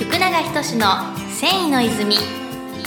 福永仁の繊維の泉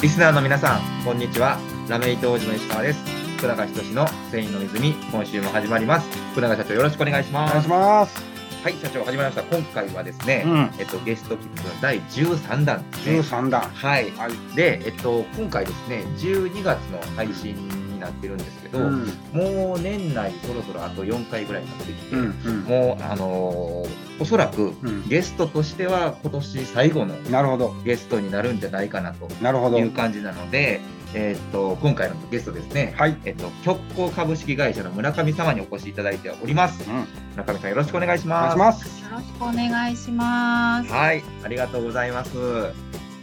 リスナーの皆さん、こんにちは。ラメイト王子の石川です。福永仁の繊維の泉、今週も始まります。福永社長、よろしくお願いしお願います。します。はい、社長、始まりました。今回はですね、うん。えっと、ゲストキッズの第13弾ですね。13弾。はい。はい。で、えっと、今回ですね、12月の配信になってるんですけど、うん。もう年内そろそろあと4回ぐらいになってきて、うん。うん。もう、あのーおそらくうん。ゲストとしては今年最後のなるほど。ゲストになるんじゃないかなとなるほどい。う感じなので、えーっと今回のゲストですね、はい。えっと極光株式会社の村上様にお越しいただいております。うん。村上さんよろしくお願いします。よろしくお願いしますはい、ありがとうございます。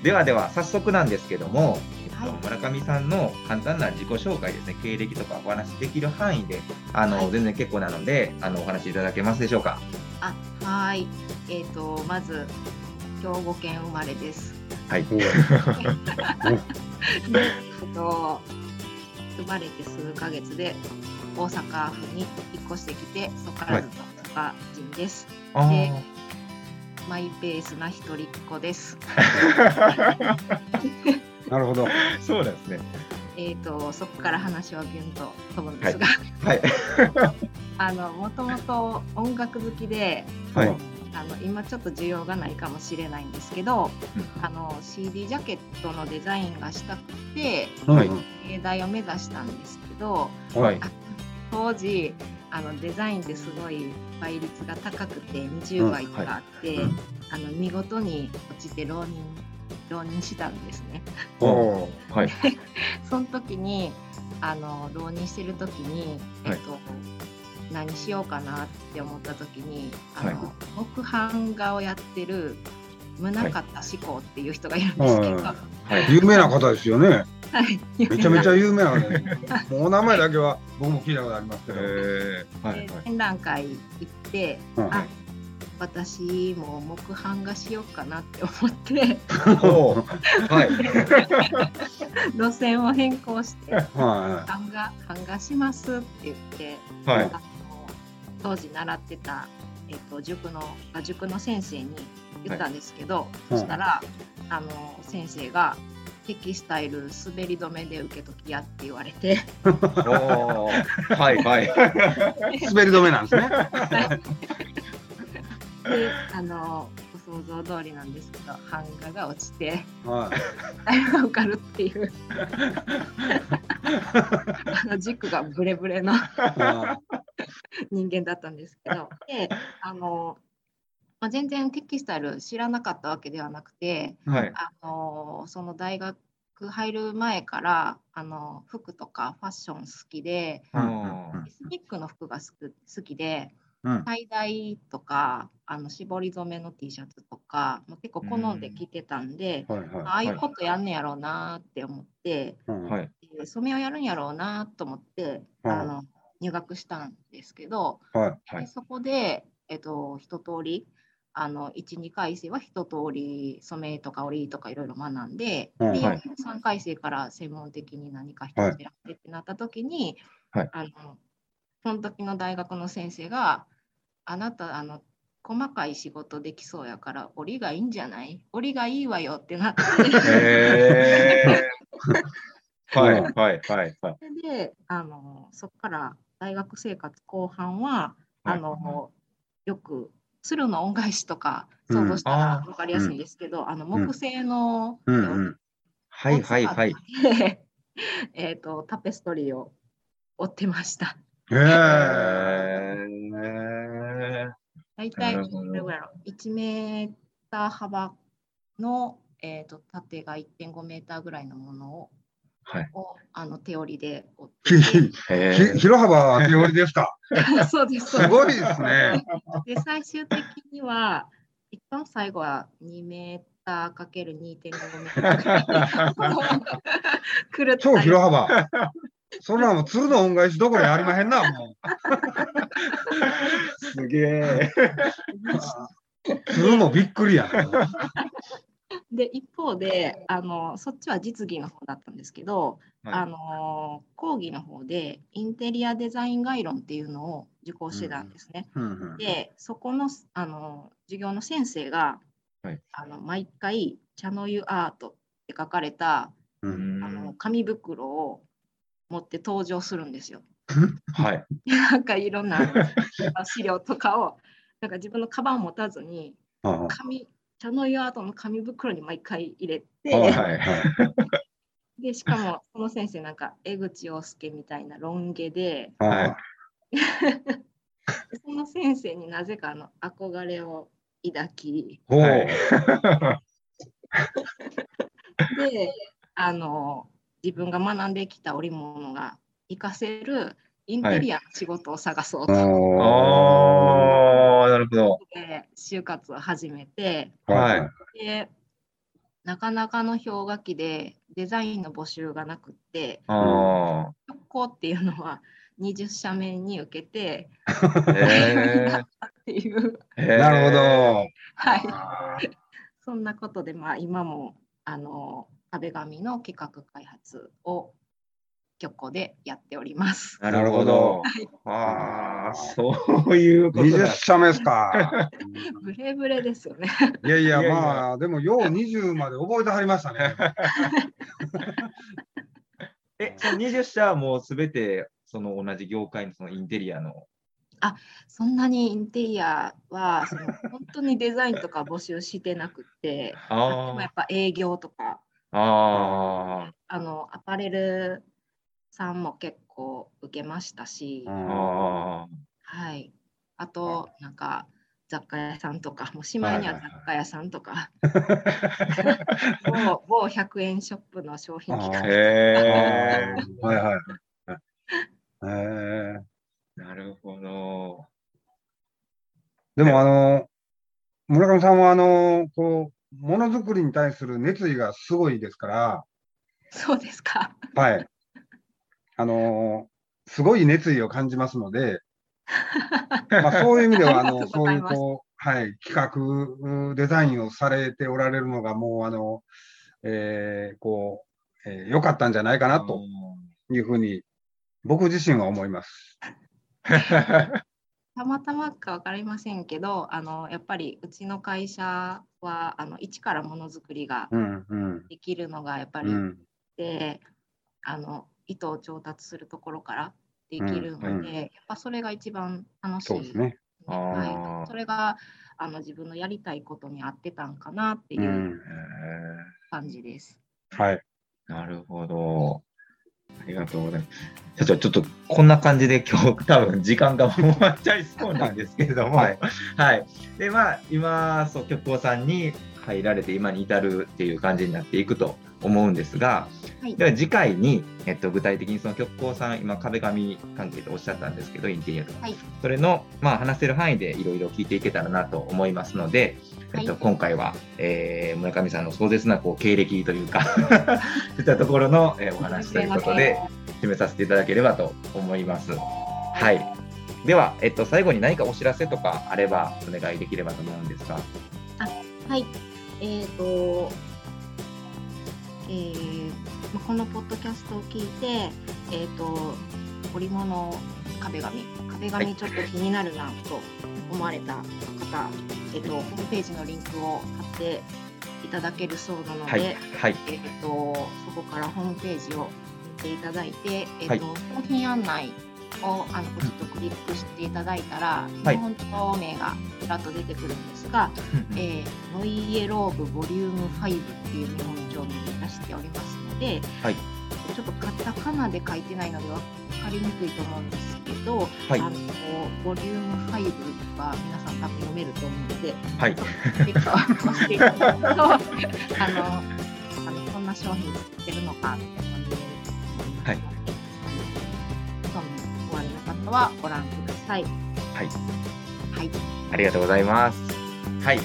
ではでは早速なんですけども、えっとはい村上さんの簡単な自己紹介ですね、経歴とかお話しできる範囲で、あの、はい全然結構なので、あのお話しいただけますでしょうか？あはい。えっ、とまず兵庫県生まれです。はい。えっと生まれて数ヶ月で大阪府に引っ越してきてそこからずっと大阪人です。あでマイペースな一人っ子です。なるほど。ー そうですね。えっ、とそこから話はぎゅんと飛ぶんですが、はい。あのもともと音楽好きで。はい。あの今ちょっと需要がないかもしれないんですけど、うんあの CD ジャケットのデザインがしたくてはい大を目指したんですけどはい。当時あのデザインってすごい倍率が高くて20倍とかあって、うんはいあの見事に落ちて浪人浪人したんですね。はい。その時にあの浪人してる時に、えっと何しようかなって思った時にあの、はい木版画をやってる宗像志功っていう人がいるんですけど、ははい。有名な方ですよね。はいめちゃめちゃ有名な方です。もうお名前だけは僕も聞いたことありますけど。えー、はい。で展覧会行って、うんあ私も木版画しようかなって思ってはい。路線を変更しては版画版画しますって言って、はいあの当時習ってた、えっと塾の画塾の先生に言ったんですけど、うんそしたらあの先生がテキスタイル滑り止めで受けときやって言われてはい。はい。い。滑り止めなんですね。で あのご想像通りなんですけど版画が落ちてはい。大が受かるっていうあの 軸がブレブレのは人間だったんですけどであの、まあ、全然テキスタイル知らなかったわけではなくてはい。あのその大学入る前からあの服とかファッション好きでエスニックの服が好きでうん。タイダイとかあの絞り染めの T シャツとかもう結構好んで着てたんで、はいはああいうことやんねやろうなって思って、はい。で染めをやるんやろうなと思って、うん。あの入学したんですけど、はい。はい。でそこで、えっと、一通りあの12回生は一通り染めとか織りとかいろいろ学んで,、でうん。はい。3回生から専門的に何か一つ選んでってなった時に、はい。あのその時の大学の先生が「あなたあの細かい仕事できそうやから織りがいいんじゃない？織りがいいわよ」ってなって。えー、はい。はい。はい。はい。であのそこから大学生活後半は、あのよく鶴の恩返しとか想像したら分かりやすいんですけど、あの木製の、うんうん。はい。はい。はい。でえっとタペストリーを折ってました。へえ。え大体どどれぐらいだろう1メーター幅の、えー、と縦が1.5メーターぐらいのものをはい。をあの手織りで折 ひってひえひ広幅は手織りですか。てそうですすごいですね。で最終的には一番最後は2メーターかける2.5メーター超広幅。そんなもん鶴の恩返しどころやありまへんな、もすげえ。う。鶴もびっくりやん。で一方であのそっちは実技の方だったんですけど、あの講義の方でインテリアデザイン概論っていうのを受講してたんですね。うんうんでそこのあの授業の先生がはいあの毎回茶の湯アートって書かれたうんあの紙袋を持って登場するんですよ。はい。なんかいろんな 資料とかをなんか自分のカバンを持たずにあ紙茶の湯アートの紙袋に毎回入れて、はいはい。でしかもその先生なんか江口洋介みたいなロン毛であはいその先生になぜかあの憧れを抱きであの自分が学んできた織物が活かせるインテリアの仕事を探そうと。おああ、なるほど。思って就活を始めて。ーはい。でなかなかの氷河期でデザインの募集がなくって。あ直行っていうのは20社目に受けて。あ。へ っていう、え。なるほど。はい、そんなことで、まあ、今もあの壁紙の企画開発を局校でやっております。なるほど。ああ、そういうこと20だ。社目ですか。ブレブレですよね。いやいや、まあ、でも、よう20まで覚えてはりましたね。え、その20社はもうすべてその同じ業界のそのインテリアの？そんなにインテリアはその本当にデザインとか募集してなくって、であもやっぱ営業とかあ。ああのアパレルさんも結構受けましたし、あ。はい。あと、なんか、雑貨屋さんとか、もうしまいにははいはいはい雑貨屋さんとか、某某100円ショップの商品企画。へえ。はいはい。えー、なるほど。でも、あの、村上さんは、あの、こう、ものづくりに対する熱意がすごいですから、そうですか。はい。あの、すごい熱意を感じますので、まあ、そういう意味では、あの、そういうこう、はい、企画、デザインをされておられるのが、もう、あの、えーこう、えー良かったんじゃないかなというふうに、僕自身は思います。たまたまか分かりませんけど、あのやっぱりうちの会社はあの一からものづくりがうん、うん、できるのがやっぱりうん、で、あの糸を調達するところからできるので、うんうんやっぱそれが一番楽しいそうですね。はい、それがあの自分のやりたいことに合ってたんかなってう、いうん感じです。はい。なるほど。ありがとうございます。社長、ちょっとこんな感じで今日多分時間がもう終わっちゃいそうなんですけれども、はいはい。で、まあ、今、そう、局長さんに入られて今に至るっていう感じになっていくと思うんですが、はいでは次回に、えっと、具体的にその局長さん、今壁紙関係でおっしゃったんですけど、インテリアとか、はいそれの、まあ、話せる範囲でいろいろ聞いていけたらなと思いますので、えっと、はい今回は、えー村上さんの壮絶なこう経歴というか そういったところの、えーお話ということで締めさせていただければと思います。はい。では、えっと、最後に何かお知らせとかあればお願いできればと思うんですが。はい。えっ、と、えーまあこのポッドキャストを聞いて、えっ、と、織物壁紙、壁はい紙ちょっと気になるなと思われた方、えっ、と、ホームページのリンクを貼っていただけるそうなので、はい。はい。えっ、と、そこからホームページを見ていただいて、えっ、と、はい商品案内をあのポチッとクリックしていただいたら、はい。日本刀名がちらっと出てくるんですが、えーノイエローブボリューム5っていう日本帳に出しておりますので、はい。ちょっとカタカナで書いてないので分かりにくいと思うんですけど、はい。あのボリューム5は皆さん多分読めると思うので、はい。チェックをしていただくとあのあのこんな商品作ってるのかっていうのが見えると思いますので、はいありの方はご覧ください。はい。はいありがとうございます。はい。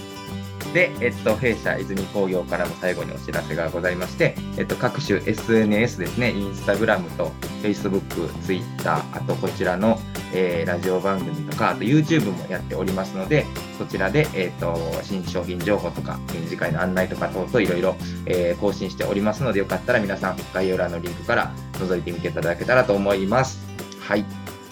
で、えっと、弊社泉工業からも最後にお知らせがございまして、えっと、各種 SNS ですね、インスタグラムと Facebook、Twitter、あとこちらの、えーラジオ番組とか、あと YouTube もやっておりますので、そちらで、えっと、新商品情報とか、展示会の案内とか等々いろいろ、えー更新しておりますので、よかったら皆さん概要欄のリンクから覗いてみていただけたらと思います。はい。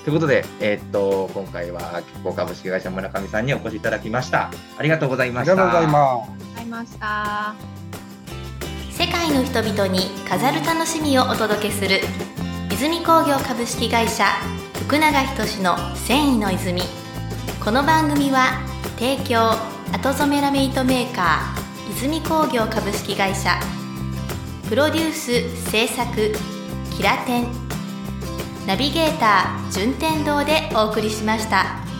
ということで、えーっと、今回は、キコ株式会社村上さんにお越しいただきました。ありがとうございました。ありがとうございます。あました世界の人々に飾る楽しみをお届けする泉工業株式会社福永仁の繊維の泉この番組は提供後染めラメイトメーカー泉工業株式会社プロデュース制作キラテンナビゲーター順天堂でお送りしました。